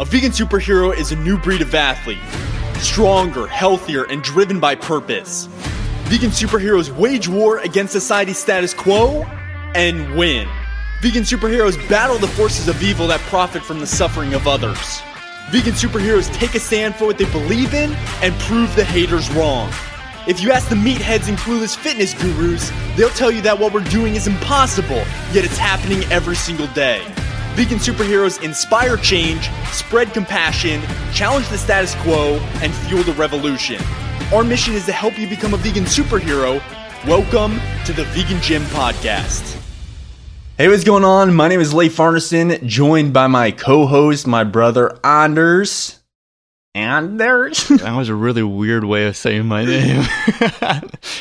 A vegan superhero is a new breed of athlete. Stronger, healthier, and driven by purpose. Vegan superheroes wage war against society's status quo and win. Vegan superheroes battle the forces of evil that profit from the suffering of others. Vegan superheroes take a stand for what they believe in and prove the haters wrong. If you ask the meatheads and clueless fitness gurus, they'll tell you that what we're doing is impossible, yet it's happening every single day. Vegan superheroes inspire change, spread compassion, challenge the status quo, and fuel the revolution. Our mission is to help you become a vegan superhero. Welcome to the Vegan Gym Podcast. Hey, what's going on? My name is Leif Arneson, joined by my co-host, my brother Anders. Anders. That was a really weird way of saying my name. What's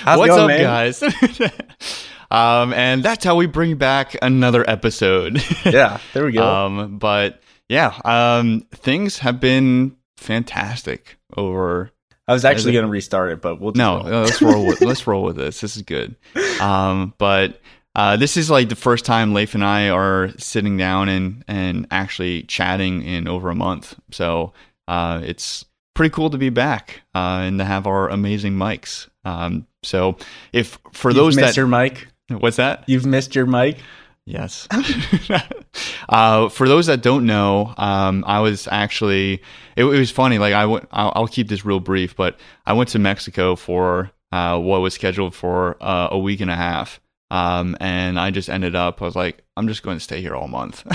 going, up, man? guys? um, and that's how we bring back another episode. Yeah, there we go. um, but yeah, um, things have been fantastic over. I was actually going to restart it, but we'll No, roll. let's roll with let's roll with this. This is good. Um, but uh, this is like the first time Leif and I are sitting down and and actually chatting in over a month. So uh, it's pretty cool to be back uh, and to have our amazing mics. Um, so if for You've those that your mic. What's that? You've missed your mic. Yes. uh, for those that don't know, um, I was actually. It, it was funny. Like I went. I'll, I'll keep this real brief, but I went to Mexico for uh, what was scheduled for uh, a week and a half. Um, and I just ended up. I was like, I'm just going to stay here all month.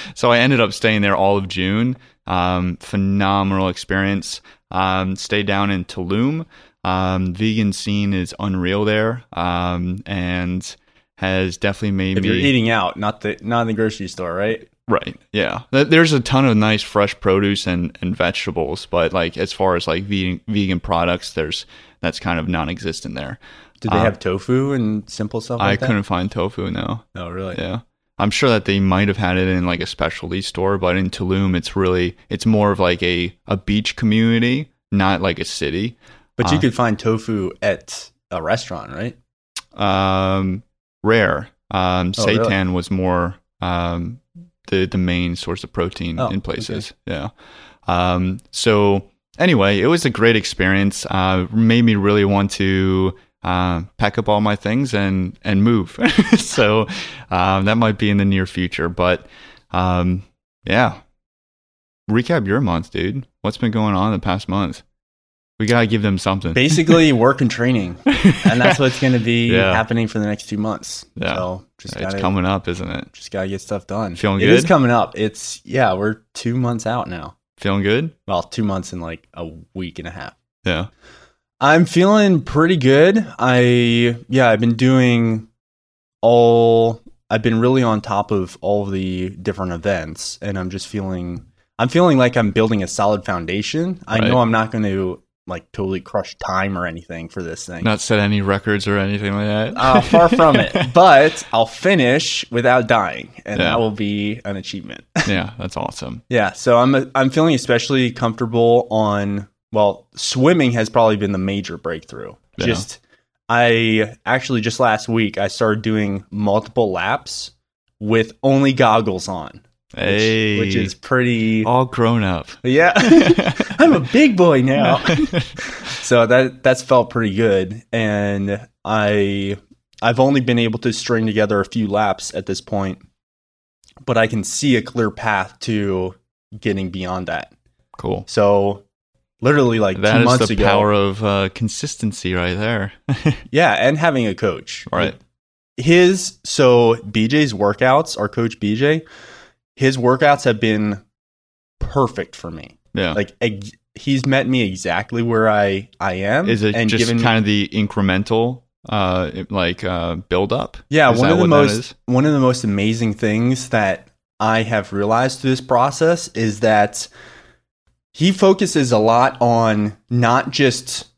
so I ended up staying there all of June. Um, phenomenal experience. Um, stayed down in Tulum. Um, vegan scene is unreal there. Um, and has definitely made If me you're eating out, not the not in the grocery store, right? Right. Yeah. There's a ton of nice fresh produce and, and vegetables, but like as far as like vegan vegan products, there's that's kind of non-existent there. Do they Uh, have tofu and simple stuff I that? couldn't find tofu. No. Oh, really? Yeah. I'm sure that they might have had it in like a specialty store, but in Tulum, it's really it's more of like a a beach community, not like a city. But you Uh, could find tofu at a restaurant, right? Um, rare. Um, Oh, really? seitan was more um, the the main source of protein Oh, in places. Yeah. Um, so anyway, it was a great experience. Uh, made me really want to uh, pack up all my things and and move. so um, that might be in the near future, but um, yeah. Recap your month, dude. What's been going on in the past month? We gotta give them something. Basically, work and training, and that's what's going to be Yeah. happening for the next two months. Yeah. So just it's gotta it's coming up, isn't it? just gotta get stuff done. Feeling It good? It is coming up. It's yeah, we're two months out now. Feeling good? Well, two months and like a week and a half. Yeah. I'm feeling pretty good. I yeah, I've been doing all I've been really on top of all the different events and I'm just feeling I'm feeling like I'm building a solid foundation. I Right. know I'm not going to like totally crush time or anything for this thing. Not set any records or anything like that. Uh, far from it, but I'll finish without dying, and Yeah. that will be an achievement. yeah, that's awesome. Yeah, so I'm I'm feeling especially comfortable on well, swimming has probably been the major breakthrough. Yeah. Just I actually just last week I started doing multiple laps with only goggles on. Which, which is pretty all grown up. Yeah. I'm a big boy now. so that that's felt pretty good and I I've only been able to string together a few laps at this point, but I can see a clear path to getting beyond that. cool. So literally like That two is months the ago. power of uh, consistency right there. yeah, and having a coach. right. His so BJ's workouts, our coach BJ, his workouts have been perfect for me. Yeah. Like ex- he's met me exactly where I I am. is it and just given me- kind of the incremental, uh, like uh, build up? Yeah, Is one of the most one of the most amazing things that I have realized through this process is that he focuses a lot on not just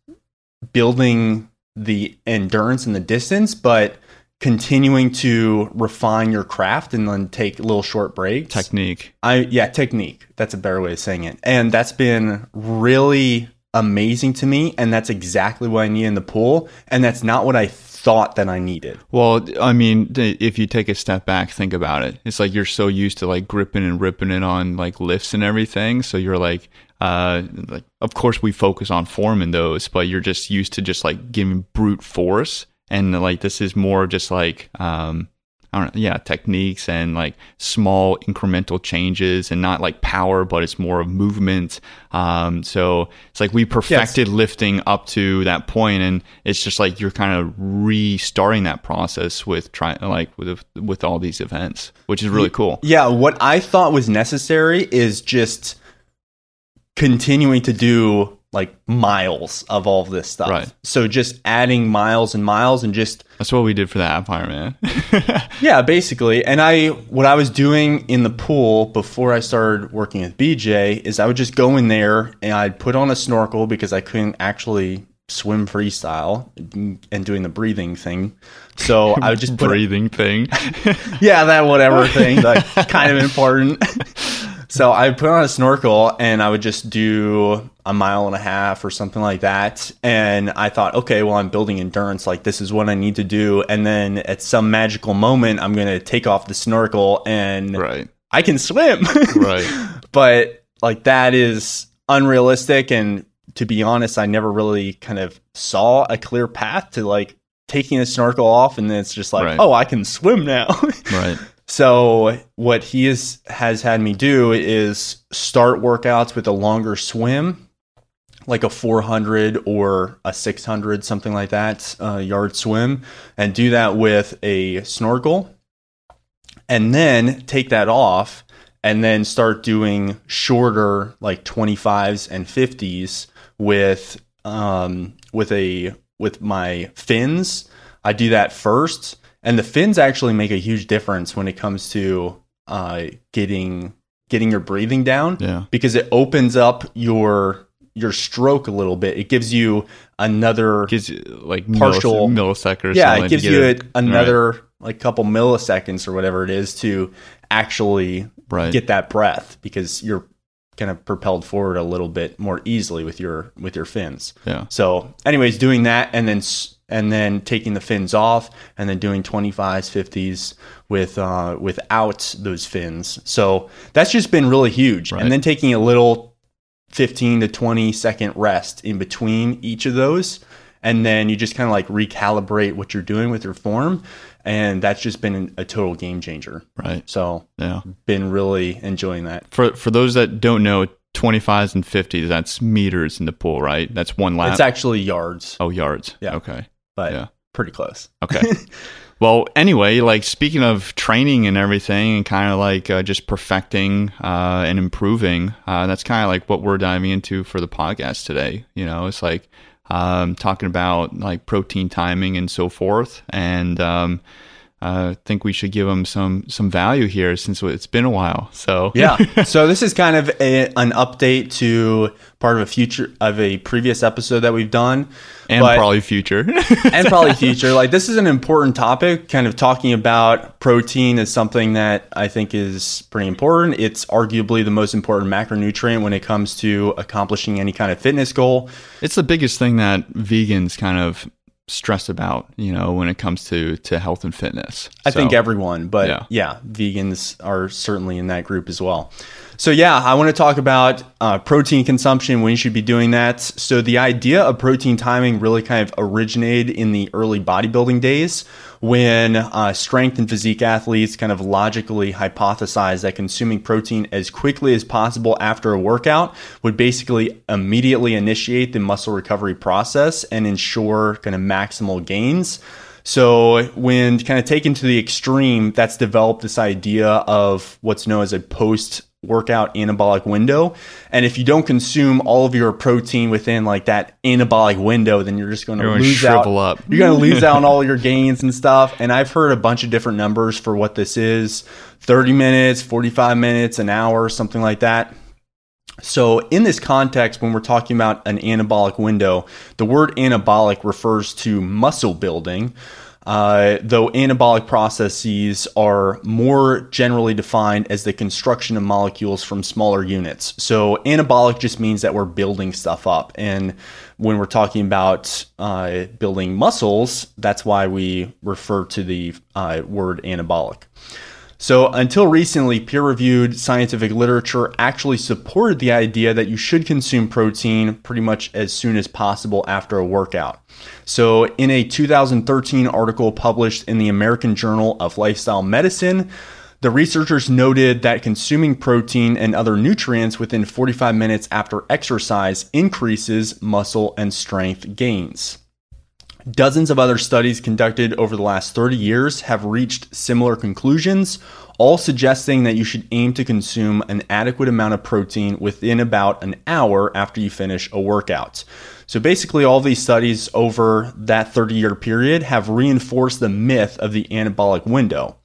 building the endurance and the distance, but continuing to refine your craft and then take little short breaks. technique. I yeah, technique. That's a better way of saying it. And that's been really amazing to me and that's exactly what I need in the pool and that's not what I thought that I needed. Well, I mean, if you take a step back, think about it. It's like you're so used to like gripping and ripping it on like lifts and everything. So you're like, uh, like of course we focus on form in those, but you're just used to just like giving brute force, and like this is more just like um, I don't know, yeah, techniques and like small incremental changes and not like power, but it's more of movement. Um, so it's like we perfected yes. lifting up to that point, and it's just like you're kind of restarting that process with trying like with with all these events, which is really cool. Yeah, what I thought was necessary is just continuing to do like miles of all of this stuff. Right. So just adding miles and miles and just That's what we did for the Empire, man. yeah, basically. And I what I was doing in the pool before I started working with BJ is I would just go in there and I'd put on a snorkel because I couldn't actually swim freestyle and doing the breathing thing. So I would just breathing thing. yeah, that whatever thing, like kind of important. So I put on a snorkel and I would just do a mile and a half or something like that. And I thought, okay, well, I'm building endurance. Like, this is what I need to do. And then at some magical moment, I'm going to take off the snorkel and right. I can swim. right. But like, that is unrealistic. And to be honest, I never really kind of saw a clear path to like taking a snorkel off. And then it's just like, right. oh, I can swim now. right. So what he is, has had me do is start workouts with a longer swim, like a 400 or a 600, something like that, uh, yard swim, and do that with a snorkel, and then take that off, and then start doing shorter, like 25s and 50s with um, with a with my fins. I do that first and the fins actually make a huge difference when it comes to uh, getting getting your breathing down. Yeah. Because it opens up your your stroke a little bit. It gives you another gives you like partial millisecond. yeah, it gives you it, another right. like couple milliseconds or whatever it is to actually right. get that breath because you're kind of propelled forward a little bit more easily with your with your fins. Yeah. So, anyways, doing that and then and then taking the fins off and then doing 25s 50s with uh, without those fins. So that's just been really huge. Right. and then taking a little 15 to 20 second rest in between each of those. And then you just kind of like recalibrate what you're doing with your form. And that's just been a total game changer. Right. So yeah. been really enjoying that. For for those that don't know 25s and 50s that's meters in the pool right? That's one lap. It's actually yards. Oh yards. Yeah. Okay but yeah. pretty close. Okay. well, anyway, like speaking of training and everything, and kind of like uh, just perfecting uh, and improving, uh, that's kind of like what we're diving into for the podcast today. You know, it's like um, talking about like protein timing and so forth, and um, I think we should give them some some value here since it's been a while. So yeah, so this is kind of a, an update to part of a future of a previous episode that we've done, and but, probably future, and probably future. Like this is an important topic. Kind of talking about protein is something that I think is pretty important. It's arguably the most important macronutrient when it comes to accomplishing any kind of fitness goal. It's the biggest thing that vegans kind of stress about, you know, when it comes to to health and fitness. I so, think everyone, but yeah. yeah. vegans are certainly in that group as well. So yeah, I want to talk about uh, protein consumption when you should be doing that. So the idea of protein timing really kind of originated in the early bodybuilding days when uh, strength and physique athletes kind of logically hypothesized that consuming protein as quickly as possible after a workout would basically immediately initiate the muscle recovery process and ensure kind of maximal gains. So, when kind of taken to the extreme, that's developed this idea of what's known as a post workout anabolic window. And if you don't consume all of your protein within like that anabolic window, then you're just going to lose out. Up. You're going to lose out on all your gains and stuff. And I've heard a bunch of different numbers for what this is 30 minutes, 45 minutes, an hour, something like that. So, in this context, when we're talking about an anabolic window, the word anabolic refers to muscle building. Uh, though anabolic processes are more generally defined as the construction of molecules from smaller units. So, anabolic just means that we're building stuff up. And when we're talking about uh, building muscles, that's why we refer to the uh, word anabolic. So, until recently, peer reviewed scientific literature actually supported the idea that you should consume protein pretty much as soon as possible after a workout. So, in a 2013 article published in the American Journal of Lifestyle Medicine, the researchers noted that consuming protein and other nutrients within 45 minutes after exercise increases muscle and strength gains. Dozens of other studies conducted over the last 30 years have reached similar conclusions, all suggesting that you should aim to consume an adequate amount of protein within about an hour after you finish a workout. So basically, all these studies over that 30 year period have reinforced the myth of the anabolic window.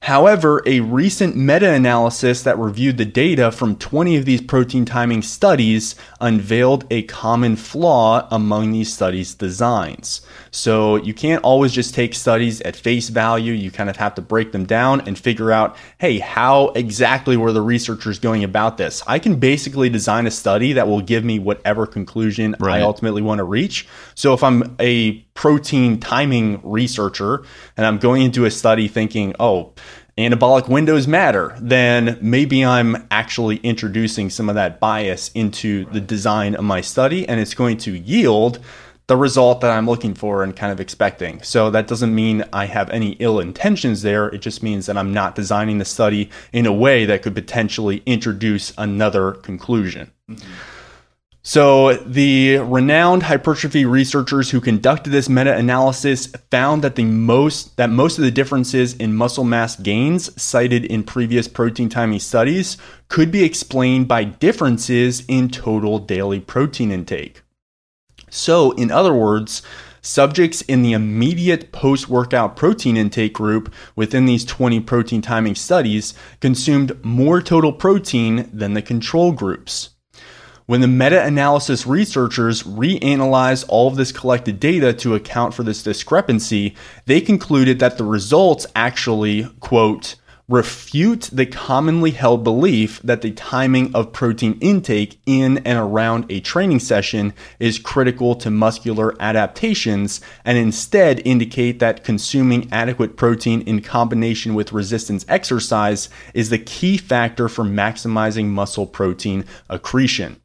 However, a recent meta analysis that reviewed the data from 20 of these protein timing studies unveiled a common flaw among these studies' designs. So you can't always just take studies at face value. You kind of have to break them down and figure out hey, how exactly were the researchers going about this? I can basically design a study that will give me whatever conclusion right. I ultimately want to reach. So if I'm a protein timing researcher and I'm going into a study thinking, oh, anabolic windows matter, then maybe I'm actually introducing some of that bias into the design of my study and it's going to yield the result that I'm looking for and kind of expecting. So that doesn't mean I have any ill intentions there. It just means that I'm not designing the study in a way that could potentially introduce another conclusion. Mm-hmm. So, the renowned hypertrophy researchers who conducted this meta-analysis found that the most that most of the differences in muscle mass gains cited in previous protein timing studies could be explained by differences in total daily protein intake. So, in other words, subjects in the immediate post workout protein intake group within these 20 protein timing studies consumed more total protein than the control groups. When the meta analysis researchers reanalyzed all of this collected data to account for this discrepancy, they concluded that the results actually, quote, refute the commonly held belief that the timing of protein intake in and around a training session is critical to muscular adaptations and instead indicate that consuming adequate protein in combination with resistance exercise is the key factor for maximizing muscle protein accretion.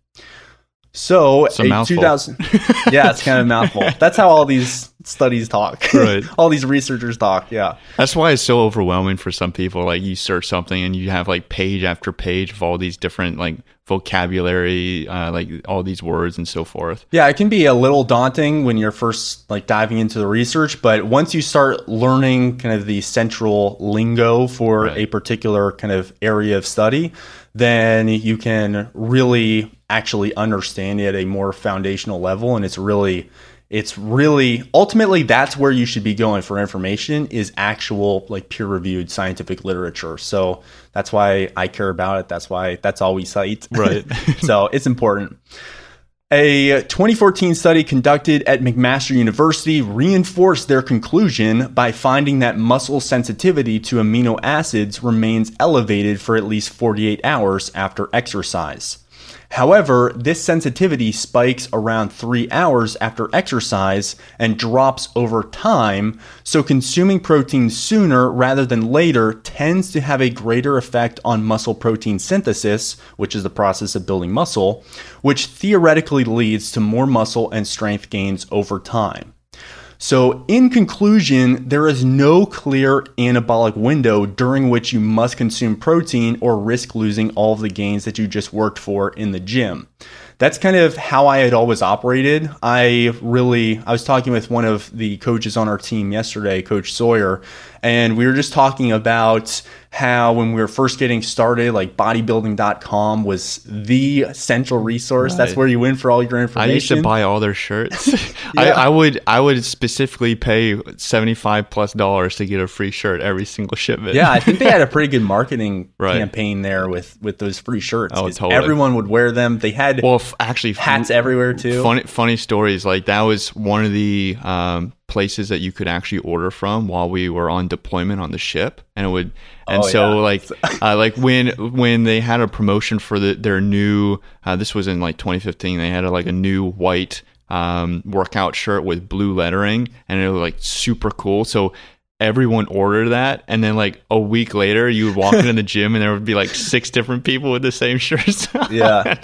So it's a, a 2000 Yeah, it's kind of a mouthful. That's how all these studies talk. Right. all these researchers talk, yeah. That's why it's so overwhelming for some people like you search something and you have like page after page of all these different like vocabulary, uh, like all these words and so forth. Yeah, it can be a little daunting when you're first like diving into the research, but once you start learning kind of the central lingo for right. a particular kind of area of study, then you can really actually understand it at a more foundational level. And it's really it's really ultimately that's where you should be going for information is actual like peer reviewed scientific literature. So that's why i care about it. That's why that's all we cite. Right. So it's important a uh, 2014 study conducted at McMaster University reinforced their conclusion by finding that muscle sensitivity to amino acids remains elevated for at least 48 hours after exercise. However, this sensitivity spikes around three hours after exercise and drops over time, so consuming protein sooner rather than later tends to have a greater effect on muscle protein synthesis, which is the process of building muscle, which theoretically leads to more muscle and strength gains over time. So, in conclusion, there is no clear anabolic window during which you must consume protein or risk losing all of the gains that you just worked for in the gym. That's kind of how I had always operated. I really, I was talking with one of the coaches on our team yesterday, Coach Sawyer, and we were just talking about how when we were first getting started, like bodybuilding.com was the central resource. Right. That's where you went for all your information. I used to buy all their shirts. yeah. I, I, would I would specifically pay seventy five plus dollars to get a free shirt every single shipment. Yeah, I think they had a pretty good marketing right. campaign there with with those free shirts. Oh, totally. Everyone would wear them. They had well, f- actually hats everywhere too. Funny funny stories like that was one of the um, places that you could actually order from while we were on deployment on the ship, and it would. And Oh, so yeah. like uh, like when when they had a promotion for the, their new uh, this was in like 2015 they had a, like a new white um, workout shirt with blue lettering and it was like super cool so everyone ordered that and then like a week later you would walk into the gym and there would be like six different people with the same shirts Yeah.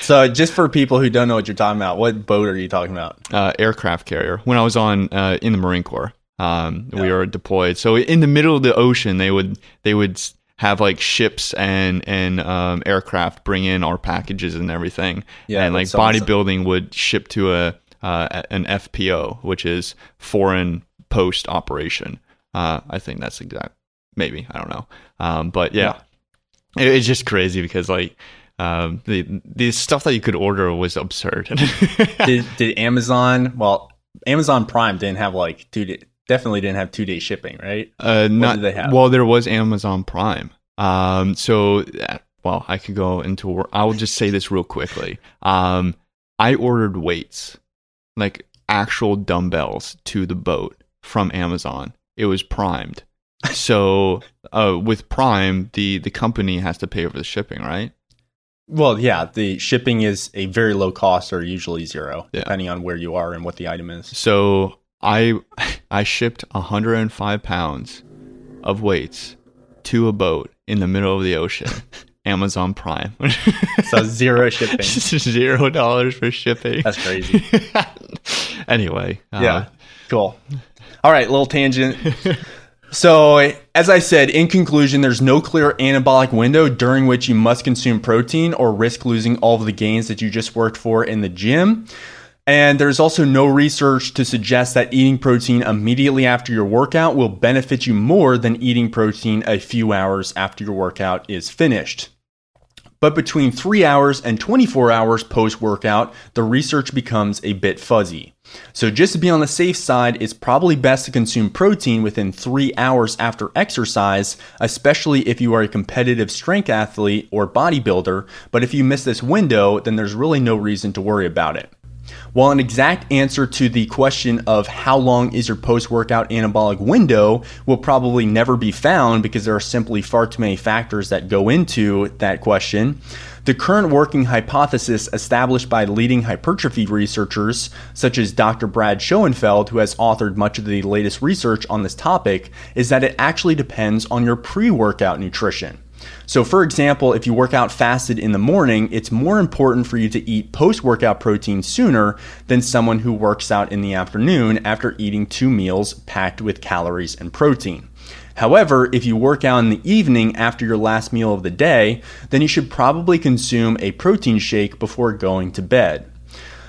So just for people who don't know what you're talking about, what boat are you talking about? uh, aircraft carrier when I was on uh, in the Marine Corps. Um, We were deployed, so in the middle of the ocean, they would they would have like ships and and um, aircraft bring in our packages and everything. Yeah, and like that's awesome. bodybuilding would ship to a uh, an FPO, which is foreign post operation. Uh, I think that's exact. Maybe I don't know, um, but yeah, It- it's just crazy because like. Um, the the stuff that you could order was absurd. Did, did Amazon, well, Amazon Prime didn't have like two, day, definitely didn't have two day shipping, right? Uh, not they have? well. There was Amazon Prime. Um, so uh, well, I could go into. I will just say this real quickly. Um, I ordered weights, like actual dumbbells, to the boat from Amazon. It was primed. So uh, with Prime, the the company has to pay for the shipping, right? Well, yeah, the shipping is a very low cost or usually zero, Yeah. depending on where you are and what the item is. So I I shipped 105 pounds of weights to a boat in the middle of the ocean. Amazon Prime. So zero shipping. Zero dollars for shipping. That's crazy. anyway, uh, Yeah. Cool. All right, little tangent. So, as I said, in conclusion, there's no clear anabolic window during which you must consume protein or risk losing all of the gains that you just worked for in the gym. And there's also no research to suggest that eating protein immediately after your workout will benefit you more than eating protein a few hours after your workout is finished. But between 3 hours and 24 hours post workout, the research becomes a bit fuzzy. So, just to be on the safe side, it's probably best to consume protein within 3 hours after exercise, especially if you are a competitive strength athlete or bodybuilder. But if you miss this window, then there's really no reason to worry about it. While an exact answer to the question of how long is your post workout anabolic window will probably never be found because there are simply far too many factors that go into that question, the current working hypothesis established by leading hypertrophy researchers, such as Dr. Brad Schoenfeld, who has authored much of the latest research on this topic, is that it actually depends on your pre workout nutrition. So, for example, if you work out fasted in the morning, it's more important for you to eat post workout protein sooner than someone who works out in the afternoon after eating two meals packed with calories and protein. However, if you work out in the evening after your last meal of the day, then you should probably consume a protein shake before going to bed.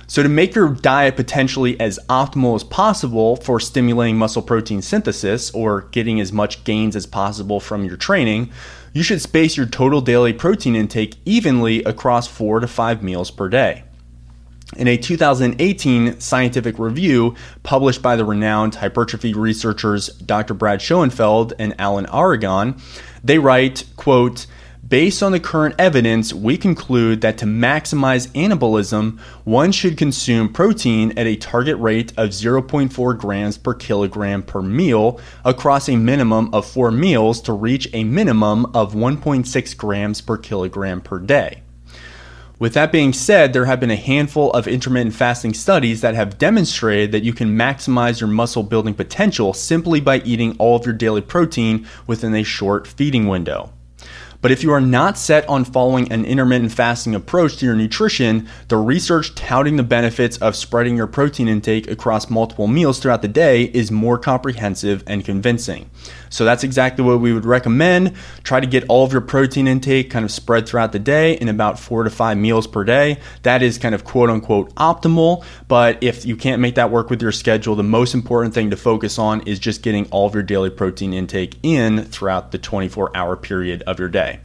So, to make your diet potentially as optimal as possible for stimulating muscle protein synthesis or getting as much gains as possible from your training, you should space your total daily protein intake evenly across four to five meals per day. In a 2018 scientific review published by the renowned hypertrophy researchers Dr. Brad Schoenfeld and Alan Aragon, they write, quote, Based on the current evidence, we conclude that to maximize anabolism, one should consume protein at a target rate of 0.4 grams per kilogram per meal across a minimum of four meals to reach a minimum of 1.6 grams per kilogram per day. With that being said, there have been a handful of intermittent fasting studies that have demonstrated that you can maximize your muscle building potential simply by eating all of your daily protein within a short feeding window. But if you are not set on following an intermittent fasting approach to your nutrition, the research touting the benefits of spreading your protein intake across multiple meals throughout the day is more comprehensive and convincing. So that's exactly what we would recommend. Try to get all of your protein intake kind of spread throughout the day in about four to five meals per day. That is kind of quote unquote optimal. But if you can't make that work with your schedule, the most important thing to focus on is just getting all of your daily protein intake in throughout the 24 hour period of your day.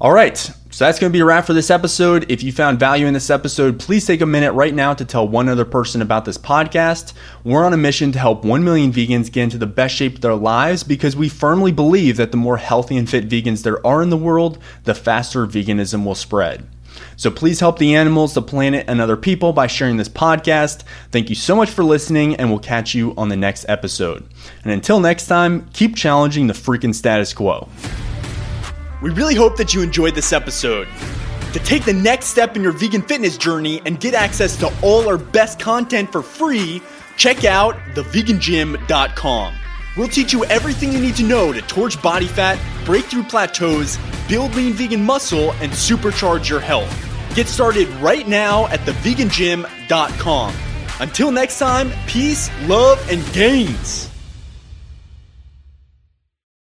All right, so that's going to be a wrap for this episode. If you found value in this episode, please take a minute right now to tell one other person about this podcast. We're on a mission to help 1 million vegans get into the best shape of their lives because we firmly believe that the more healthy and fit vegans there are in the world, the faster veganism will spread. So please help the animals, the planet, and other people by sharing this podcast. Thank you so much for listening, and we'll catch you on the next episode. And until next time, keep challenging the freaking status quo. We really hope that you enjoyed this episode. To take the next step in your vegan fitness journey and get access to all our best content for free, check out thevegangym.com. We'll teach you everything you need to know to torch body fat, break through plateaus, build lean vegan muscle, and supercharge your health. Get started right now at thevegangym.com. Until next time, peace, love, and gains.